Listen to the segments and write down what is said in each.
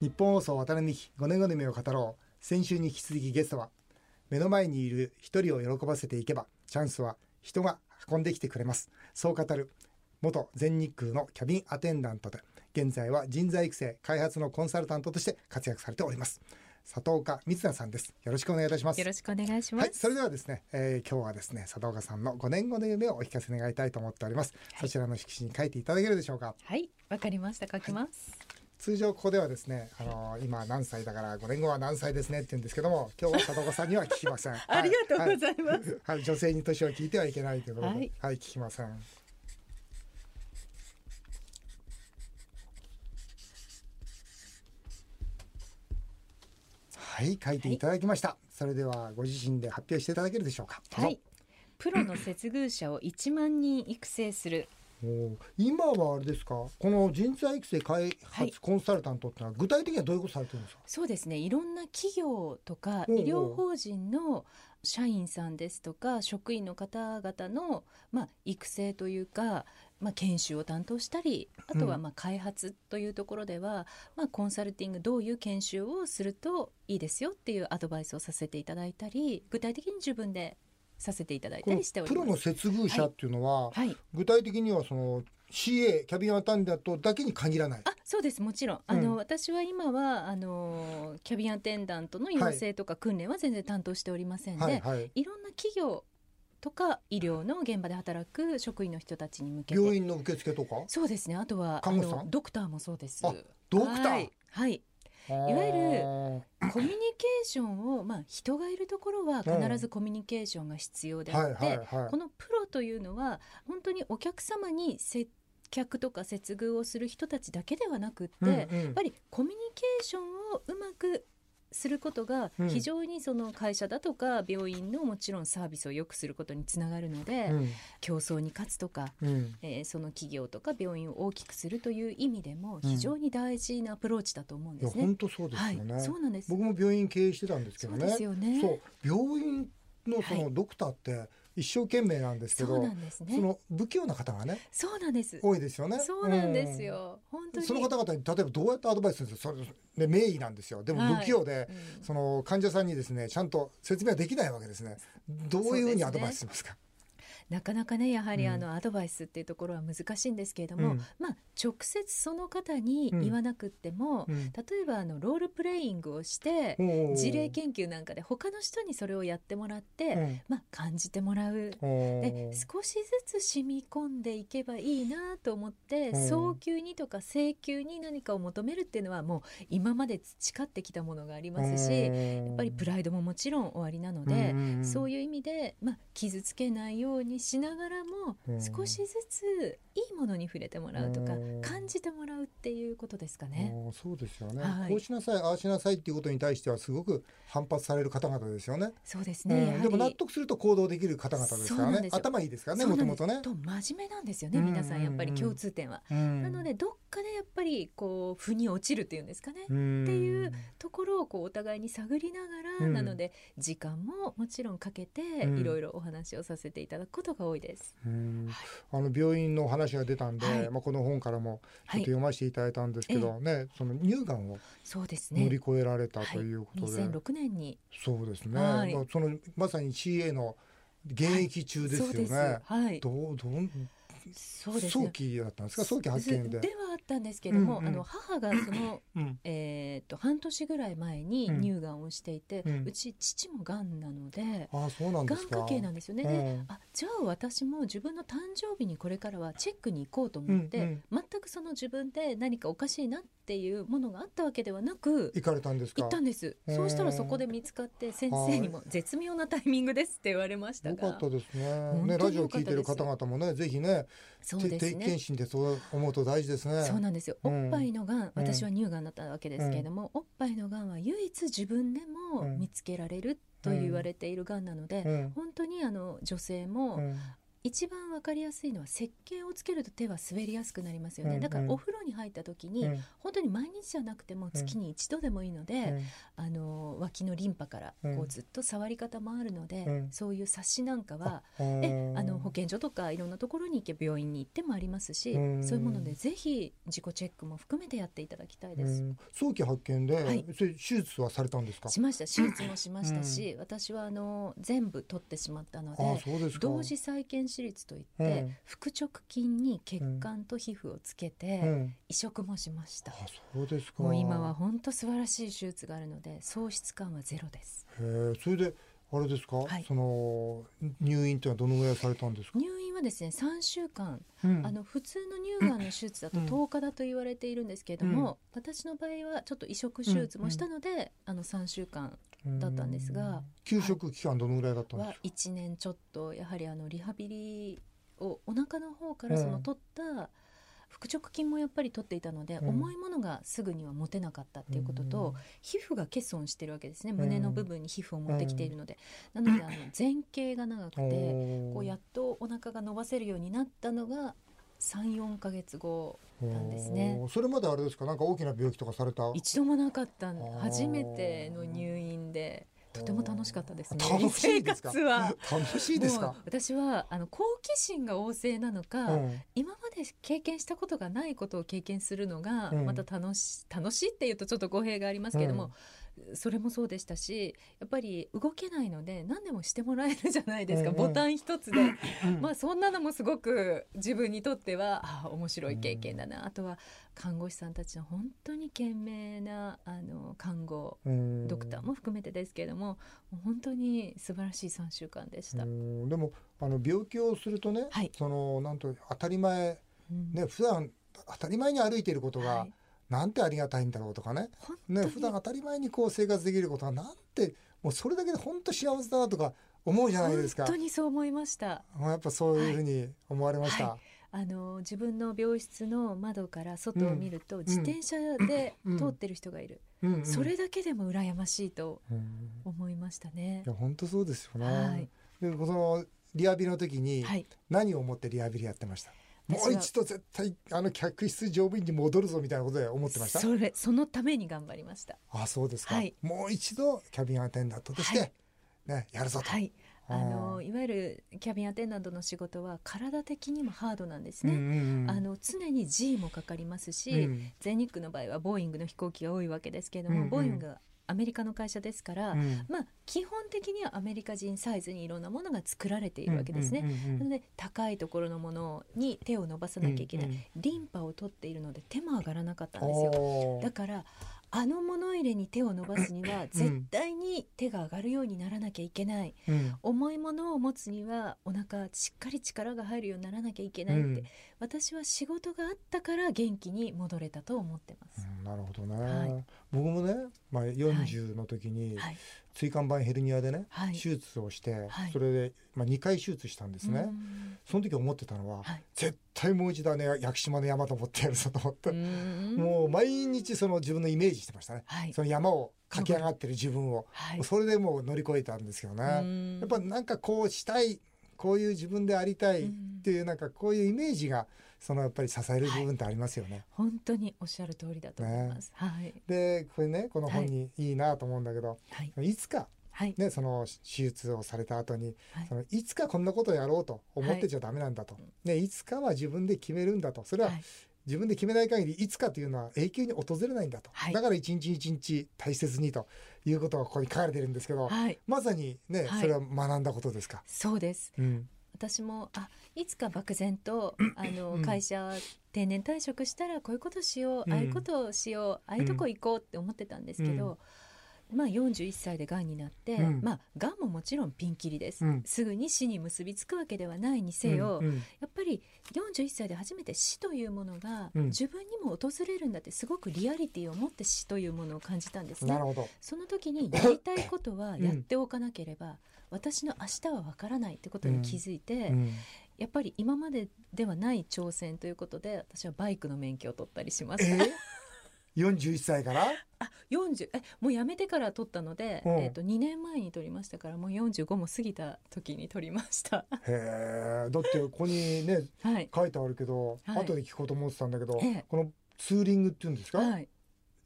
日本放送渡辺美希5年後の夢を語ろう。先週に引き続きゲストは目の前にいる一人を喜ばせていけばチャンスは人が運んできてくれます。そう語る元全日空のキャビンアテンダントで現在は人材育成開発のコンサルタントとして活躍されております。佐藤岡光奈さんです。よろしくお願いいたします。よろしくお願いします、はい、それではですね、えー、今日はですね佐藤岡さんの5年後の夢をお聞かせ願いたいと思っております、はい、そちらの色紙に書いていただけるでしょうか？はいわかりました。書きます、はい通常ここではですね、あのー、今何歳だから5年後は何歳ですねって言うんですけども今日は佐藤さんには聞きません。ありがとうございます、はい、はい、女性に年を聞いてはいけないということで、はい、はい、聞きません。はい書いていただきました、それではご自身で発表していただけるでしょうか。はい。プロの接遇者を1万人育成する今はあれですか？この人材育成開発コンサルタントってのは具体的にはどういうことされてるんですか、そうですね。いろんな企業とか医療法人の社員さんですとか職員の方々の、まあ、育成というか、まあ、研修を担当したりあとはまあ開発というところでは、うん、まあ、コンサルティングどういう研修をするといいですよっていうアドバイスをさせていただいたり具体的に自分でさせていただいたりしております。プロの接遇者っていうのは、はい。はい、具体的にはその CA キャビンアテンダントだけに限らない。あ、そうです。もちろん。あの、うん、私は今はあのキャビンアテンダントの養成とか訓練は全然担当しておりませんで、はいはい、いろんな企業とか医療の現場で働く職員の人たちに向けて。病院の受付とか？そうですね。あとはあのドクターもそうです。ドクター？はい、はいいわゆるコミュニケーションを、まあ、人がいるところは必ずコミュニケーションが必要であって、このプロというのは本当にお客様に接客とか接遇をする人たちだけではなくって、うんうん、やっぱりコミュニケーションをうまくすることが非常にその会社だとか病院のもちろんサービスを良くすることにつながるので、うん、競争に勝つとか、うん、えー、その企業とか病院を大きくするという意味でも非常に大事なアプローチだと思うんですね。本当そうですよね、はい、そうなんです。僕も病院経営してたんですけどね。そうですよね。そう。病院のそのドクターって、はい一生懸命なんですけどね。その不器用な方がねそうなんです。多いですよね。そうなんですよ、うん、本当に。その方々に例えばどうやってアドバイスするんですかそれ、ね、名医なんですよ。でも不器用で、はいうん、その患者さんにですねちゃんと説明はできないわけですね。どういうふうにアドバイスしますか？なかなかねやはりあのアドバイスっていうところは難しいんですけれども、うん、まあ直接その方に言わなくっても、うん、例えばあのロールプレイングをして事例研究なんかで他の人にそれをやってもらって、うん、まあ感じてもらう。で少しずつ染み込んでいけばいいなと思って早急にとか請求に何かを求めるっていうのはもう今まで培ってきたものがありますしやっぱりプライドももちろん終わりなのでそういう意味で、まあ、傷つけないようにしながらも少しずついいものに触れてもらうとか感じてもらうっていうことですかね。そうですよね、はい、こうしなさいああしなさいっていうことに対してはすごく反発される方々ですよね。そうですね、うん、でも納得すると行動できる方々ですからね頭いいですからねもともとね。と真面目なんですよね皆さん。やっぱり共通点は。なのでどっかでやっぱりこう腑に落ちるっていうんですかね。っていうところをこうお互いに探りながらなので時間ももちろんかけていろいろお話をさせていただくことが多いです。あの病院の話が出たんで、はい、まあこの本からもちょっと読ませていただいたんですけど、はい、ね、その乳がんを乗り越えられたということで、はい、2006年に。そうですね、はい、そのまさに CA の現役中ですよね。はい、どうどうそうです。早期だったんですか？早期発見で。ではあったんですけども、うんうん、あの母がその、うん、えっ、と半年ぐらい前に乳がんをしていて、うん、うち父もがんなので、あそうなんですがん家系なんですよね。で、あじゃあ私も自分の誕生日にこれからはチェックに行こうと思って、うんうん、全くその自分で何かおかしいなっていうものがあったわけではなく行かれたんですか？行ったんです。そうしたらそこで見つかって先生にも絶妙なタイミングですって言われましたが。よかったですね。ねラジオ聞いてる方々もねぜひねそうですね。検診でそう思うと大事ですね。そうなんですよ、おっぱいのがん私は乳がんだったわけですけれども、おっぱいのがんは唯一自分でも見つけられると言われているがんなので、本当にあの女性も、一番わかりやすいのは石鹸をつけると手は滑りやすくなりますよね、うんうん、だからお風呂に入った時に、うん、本当に毎日じゃなくても月に一度でもいいので、うん、あの脇のリンパからこうずっと触り方もあるので、うん、そういう冊子なんかはえあの保健所とかいろんなところに行け病院に行ってもありますし、そういうものでぜひ自己チェックも含めてやっていただきたいです。早期発見で、はい、手術はされたんですか？しました。手術もしましたし、私はあの全部取ってしまったので同時再建手術といって、腹直筋に血管と皮膚をつけて、移植もしました、そうですか。もう今は本当素晴らしい手術があるので喪失感はゼロです。へそれであれですか、はい、その入院というのはどのぐらいされたんですか？入院はですね3週間、うん、あの普通の乳がんの手術だと10日だと言われているんですけれども、うん、私の場合はちょっと移植手術もしたので、うん、あの3週間だったんですが休職期間どのぐらいだったんですか、は1年ちょっとやはりあのリハビリをお腹の方からその取った、腹直筋もやっぱり取っていたので、うん、重いものがすぐには持てなかったっていうことと、うん、皮膚が欠損してるわけですね。胸の部分に皮膚を持ってきているので、なのであの前傾が長くてこうやっとお腹が伸ばせるようになったのが34か月後なんですね。それまであれですか？なんか大きな病気とかされた？一度もなかった初めての入院でとても楽しかったですね。楽しいですか？楽しいですか？私はあの好奇心が旺盛なのか、うん、今まで経験したことがないことを経験するのがまた楽し、うん、楽しいっていうとちょっと語弊がありますけども、うんそれもそうでしたしやっぱり動けないので何でもしてもらえるじゃないですか、うんうん、ボタン一つで、まあそんなのもすごく自分にとってはあ面白い経験だな、あとは看護師さんたちの本当に懸命なあの看護、ドクターも含めてですけれども本当に素晴らしい3週間でした。でもあの病気をするとね、はい、そのなんと当たり前、ね普段当たり前に歩いていることが、はいなんてありがたいんだろうとかね。ね普段当たり前にこう生活できることはなんてもうそれだけで本当幸せだなとか思うじゃないですか。本当にそう思いました。やっぱそういうふうに思われました、はい。はいあの自分の病室の窓から外を見ると、うん、自転車で通ってる人がいる、うんうん、それだけでも羨ましいと思いましたね。いや本当そうですよね。はい、でこのリハビリの時に何を思ってリハビリやってました、もう一度絶対あの客室乗務員に戻るぞみたいなことで思ってました？それそのために頑張りました。あそうですか、はい、もう一度キャビンアテンダントとして、はい、ね、やるぞと、はい、あのいわゆるキャビンアテンダントの仕事は体的にもハードなんですね、うんうんうん、あの常に G もかかりますし、うん、全日空の場合はボーイングの飛行機が多いわけですけれども、うんうん、ボーイングがアメリカの会社ですから、うん、まあ基本的にはアメリカ人サイズにいろんなものが作られているわけですね。なので高いところのものに手を伸ばさなきゃいけない、うんうん、リンパを取っているので手も上がらなかったんですよ。だからあの物入れに手を伸ばすには絶対に手が上がるようにならなきゃいけない、うん、重いものを持つにはお腹しっかり力が入るようにならなきゃいけないって、うん、私は仕事があったから元気に戻れたと思ってます。うん、なるほどね、はい、僕もね、まあ、40の時に椎間板ヘルニアでね、はい、手術をして、はい、それで、まあ、2回手術したんですね。その時思ってたのは、絶対もう一度ね屋久島の山登ってやるぞと思ってもう毎日その自分のイメージしてましたね、はい、その山を駆け上がってる自分を、はい、それでもう乗り越えたんですけどね。やっぱなんかこうしたいこういう自分でありたいっていうなんかこういうイメージがそのやっぱり支える部分ってありますよね。はい、本当におっしゃる通りだと思います。ね、はい。でこれねこの本にいいなと思うんだけど、はい、いつかはい、ね、その手術をされた後に、はい、そのいつかこんなことをやろうと思ってちゃダメなんだと、はい、ね、いつかは自分で決めるんだと。それは自分で決めない限りいつかというのは永久に訪れないんだと、はい、だから一日一日大切にということがここに書かれてるんですけど、はい、まさにね、はい、それは学んだことですか？そうです、うん、私もあいつか漠然とあの会社定年退職したらこういうことしよう、うん、ああいうことをしようああいうとこ行こうって思ってたんですけど、うんまあ、41歳でがんになって、うん、まあ、がんももちろんピンキリです、うん、すぐに死に結びつくわけではないにせよ、うんうん、やっぱり41歳で初めて死というものが自分にも訪れるんだってすごくリアリティを持って死というものを感じたんですね。その時に やりたいことはやっておかなければ、私の明日はわからないってことに気づいて、やっぱり今までではない挑戦ということで私はバイクの免許を取ったりしました。え？ー41歳から？あ40えもう辞めてから取ったので、うん。えっと2年前に取りましたからもう45も過ぎた時に取りました。へえ。だってここにね はい。書いてあるけど、はい。後で聞こうと思ってたんだけど、ええ。このツーリングっていうんですか、はい。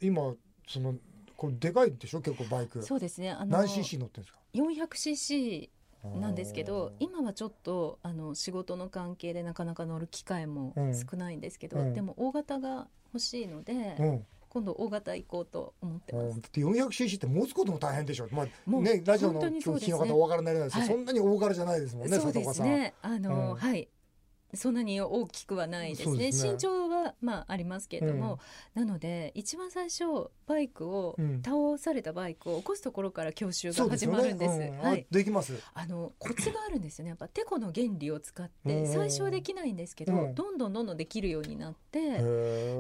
今そのこれでかいでしょ？結構バイク。そうですね。あの何 cc 乗ってるんですか？400cc なんですけど今はちょっとあの仕事の関係でなかなか乗る機会もうん。少ないんですけど、うん。でも大型が欲しいので、うん今度大型行こうと思ってます。うんだって 400cc って持つことも大変でしょ、まあもうね、ラジオの本当にそうですね。聞きの方お分からないですそんなに大柄じゃないですもんねそうで佐藤さん。すねあの、うん。はいそんなに大きくはないですね。ね。身長はまあありますけれども、なので一番最初バイクを、うん。倒されたバイクを起こすところから教習が始まるんです。うん。あはい。できます。あのコツがあるんですよね。やっぱテコの原理を使ってうん。最初はできないんですけど、うん。どんどんどんどんできるようになって、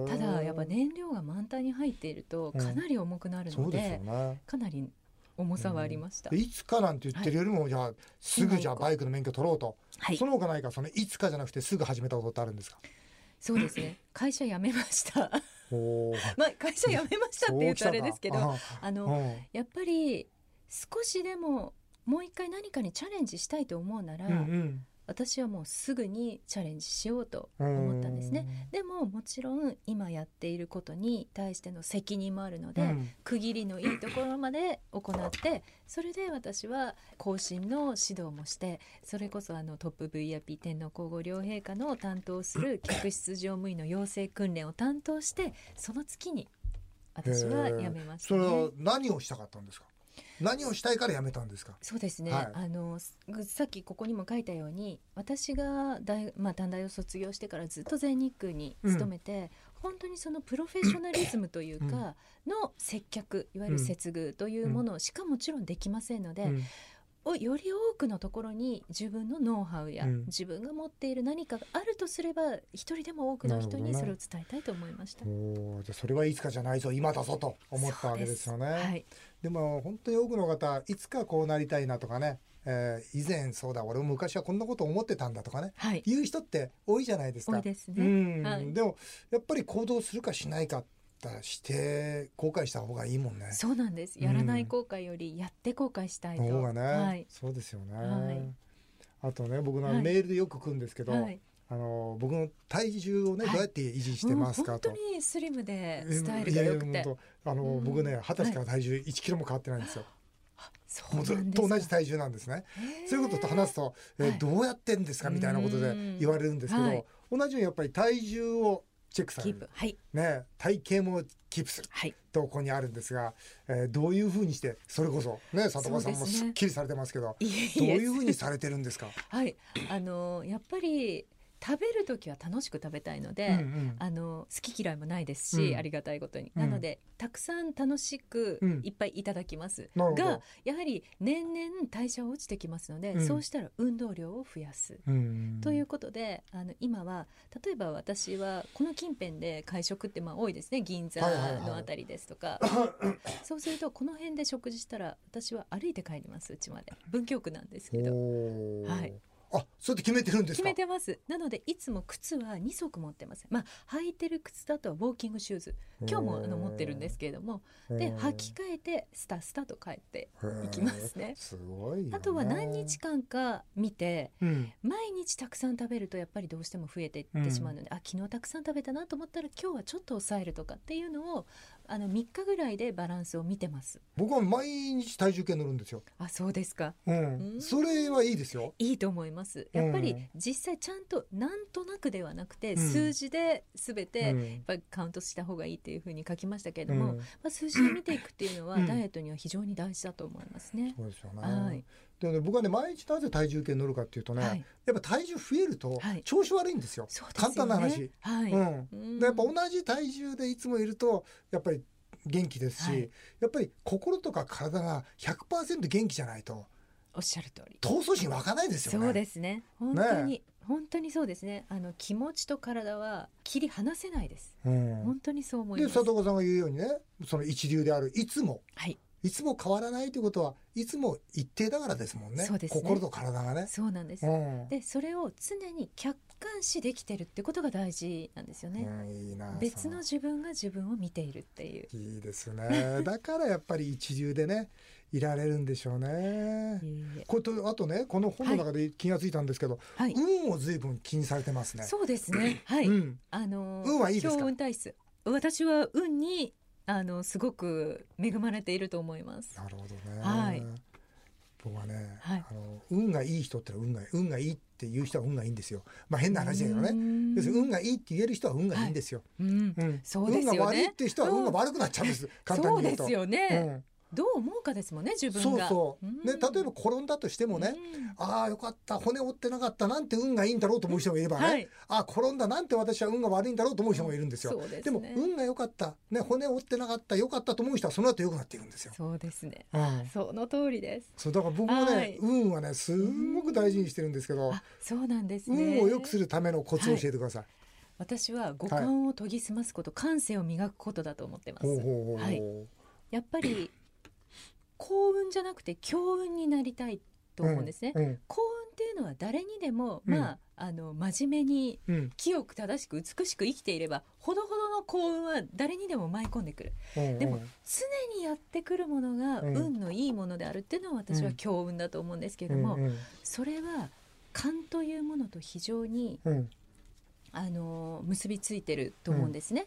ただやっぱ燃料が満タンに入っているとかなり重くなるので。かなり重さはありました、でいつかなんて言ってるよりも、じゃあすぐじゃあバイクの免許取ろうと、はい。その他ないかそのいつかじゃなくてすぐ始めたことってあるんですか？そうですね。会社辞めました。まあ会社辞めましたって言うとあれですけどあのうん。やっぱり少しでももう一回何かにチャレンジしたいと思うなら、うんうん私はもうすぐにチャレンジしようと思ったんですね。でももちろん今やっていることに対しての責任もあるので、うん区切りのいいところまで行ってそれで私は更新の指導もしてそれこそあのトップ VIP 天皇皇后両陛下の担当する客室乗務員の養成訓練を担当してその月に私は辞めましたね。それは何をしたかったんですか？何をしたいから辞めたんですか？そうですね、はい。あのすさっきここにも書いたように私が大、まあ、短大を卒業してからずっと全日空に勤めて、本当にそのプロフェッショナリズムというかの接客いわゆる接遇というものしかもちろんできませんので、うんをより多くのところに自分のノウハウや、うん自分が持っている何かがあるとすれば一人でも多くの人にそれを伝えたいと思いました。おーじゃあそれはいつかじゃないぞ今だぞと思ったわけですよね。はい、でも本当に多くの方いつかこうなりたいなとかね、えー以前そうだ俺も昔はこんなこと思ってたんだとかねはい、言う人って多いじゃないですか。多いですね。うんはいでもやっぱり行動するかしないかってして後悔した方がいいもんね。そうなんです。やらない後悔よりやって後悔したいと。の方がね、はい。そうですよね。はいあとね僕のはいメールでよく来るんですけど、はい。あの僕の体重をね、はいどうやって維持してますかと。うん本当にスリムでスタイルが良くてあの、うん僕ね二十歳から体重1キロも変わってないんですよ。そうもうずっと同じ体重なんですね。そういうことと話すと、えーはいどうやってんですかみたいなことで言われるんですけど、はい同じようにやっぱり体重をチェックされる。はい。ね、体型もキープする。はい。とここにあるんですが、えーどういうふうにしてそれこそね里場さんもすっきりされてますけどいえどういうふうにされてるんですか、はい。あのやっぱり食べる時は楽しく食べたいので。うんうん。あの好き嫌いもないですし、うん。ありがたいことに、うん。なのでたくさん楽しくうん。いっぱいいただきます、なるほど。がやはり年々代謝は落ちてきますので、うん。そうしたら運動量を増やす、うんということであの今は例えば私はこの近辺で会食ってまあ多いですね。銀座はいはいはい。のあたりですとか、そうするとこの辺で食事したら私は歩いて帰ります。うちまで。文京区なんですけど。はいあそうやって決めてるんですか？決めてます。なのでいつも靴は2足持ってます。まあ履いてる靴だとはウォーキングシューズ。今日もあの持ってるんですけれども。で履き替えてスタスタと帰っていきますね。すごいよね。あとは何日間か見てうん。毎日たくさん食べるとやっぱりどうしても増えていってしまうので、あ昨日たくさん食べたなと思ったら今日はちょっと抑えるとかっていうのをあの3日ぐらいでバランスを見てます。僕は毎日体重計乗るんですよ、あそうですか。うん。うん。それはいいですよ。いいと思います。やっぱり実際ちゃんとなんとなくではなくて、うん。数字で全てやっうんぱりカウントした方がいいっていうふうに書きましたけれども、うん。まあ、数字を見ていくっていうのはうん。ダイエットには非常に大事だと思いますね。そうですよね、はいで僕はね毎日なぜ体重計乗るかっていうとね、はい。やっぱ体重増えるとはい。調子悪いんですよ、そうですよね。簡単な話、はい、うん。うん。でやっぱ同じ体重でいつもいるとやっぱり元気ですし、はい。やっぱり心とか体が100%元気じゃないとおっしゃる通り。闘争心湧かないですよね。そうですね。本当に、本当にそうですね。あの気持ちと体は切り離せないです。うん。本当にそう思いでます。佐藤さんが言うようにねその一流であるいつも。はい、いつも変わらないということはいつも一定だからですもんねそうですね心と体がね。そうなんです。うんで、それを常に客観視できてるってことが大事なんですよね、うん、いいな別の自分が自分を見ているっていういいですね だからやっぱり一流でねいられるんでしょうね。これとあとねこの本の中で気がついたんですけど、はい、運を随分気にされてますね。そうですね。はい。うん、あの運はいいですか？私は運にあのすごく恵まれていると思います。なるほどね。はい。僕はね、はい、あの運がいい人って運が運がいいって言う人は運がいいんですよ。まあ変な話だけどね。要するに運がいいって言える人は運がいいんですよ。はい、うん、うん、そうですよね。運が悪いっていう人は運が悪くなっちゃうんです。簡単に言うと。そうですよね。うんどう思うかですもんね自分が。そうそう、ね、例えば転んだとしてもね、ああよかった骨折ってなかったなんて運がいいんだろうと思う人もいればね、はい、ああ転んだなんて私は運が悪いんだろうと思う人もいるんですよ、でね、でも運が良かった、ね、骨折ってなかった良かったと思う人はその後良くなっていくんですよ。そうですね、うん、その通りです。そうだから僕もね、はい、運はねすごく大事にしてるんですけど、そうなんですね。運を良くするためのコツを教えてください、はい。私は五感を研ぎ澄ますこと、感性を磨くことだと思ってます。はい、やっぱり幸運じゃなくて強運になりたいと思うんですね。うんうん、幸運っていうのは誰にでも、まああの真面目に清く正しく美しく生きていれば、ほどほどの幸運は誰にでも舞い込んでくる、でも常にやってくるものが運のいいものであるっていうのは私は強運だと思うんですけれども、それは勘というものと非常に、あの結びついてると思うんですね。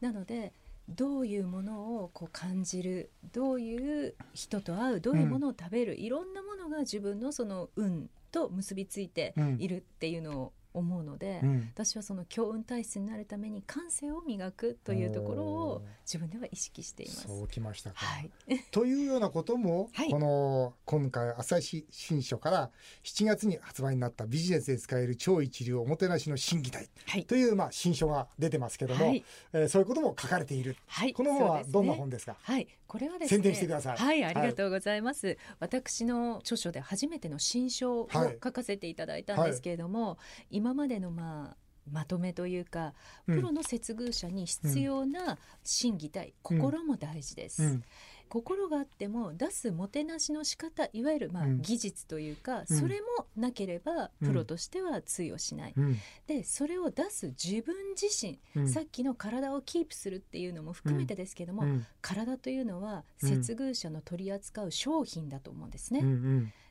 なのでどういうものをこう感じるどういう人と会うどういうものを食べる、うん、いろんなものが自分のその運と結びついているっていうのを思うので、うん、私はその強運体質になるために感性を磨くというところを自分では意識しています。そうきましたか、はい、というようなことも、はい、この今回朝日新書から7月に発売になったビジネスで使える超一流おもてなしの審議体という、まあ新書が出てますけども、はい、えー、そういうことも書かれている、はい、この本はどんな本ですか、はい。これはですね宣伝してください。はいありがとうございます、私の著書で初めての新書を書かせていただいたんですけれども、今までのまあまとめというかプロの接遇者に必要な心技体、うん、心も大事です、うん、心があっても出すもてなしの仕方いわゆるまあ技術というか、それもなければプロとしては通用しない、でそれを出す自分自身、さっきの体をキープするっていうのも含めてですけども、体というのは接遇者の取り扱う商品だと思うんですね。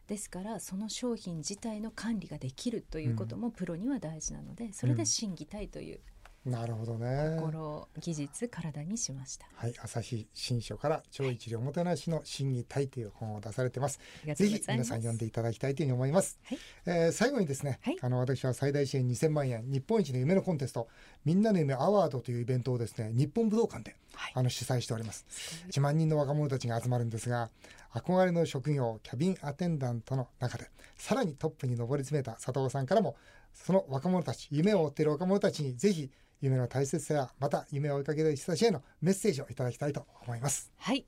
ですからその商品自体の管理ができるということもプロには大事なので、それで審議たいという、なるほどね。心、技術、体にしました。はい、朝日新書から超一流おもてなしの審議体という本を出されてます。ぜひ皆さん読んでいただきたいというふうに思います。はい、えー、最後にですね、はい、あの私は最大支援2000万円日本一の夢のコンテストみんなの夢アワードというイベントをですね、日本武道館で、はい、あの主催しております。1万人の若者たちが集まるんですが、憧れの職業キャビンアテンダントの中でさらにトップに上り詰めた佐藤さんからもその若者たち夢を追っている若者たちにぜひ夢の大切さやまた夢を追いかける人たちへのメッセージをいただきたいと思います。はい、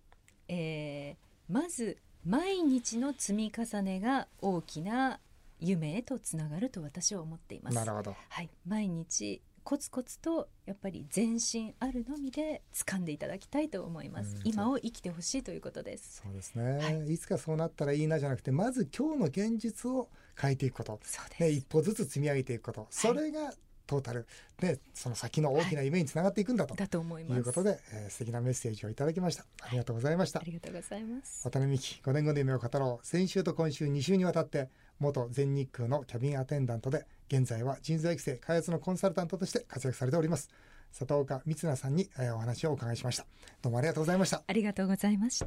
えー、まず毎日の積み重ねが大きな夢へとつながると私は思っています。なるほど。はい。毎日コツコツとやっぱり全身あるのみで掴んでいただきたいと思います、今を生きてほしいということです。そうですね、はい、いつかそうなったらいいなじゃなくてまず今日の現実を変えていくこと。ね、一歩ずつ積み上げていくこと、それがトータルでその先の大きな夢につながっていくんだと、はい、だと思います。いうことで、えー、素敵なメッセージをいただきました。ありがとうございました、ありがとうございます。渡辺美希5年後の夢を語ろう。先週と今週2週にわたって元全日空のキャビンアテンダントで現在は人材育成開発のコンサルタントとして活躍されております。佐藤岡光奈さんにお話をお伺いしました。どうもありがとうございました。ありがとうございました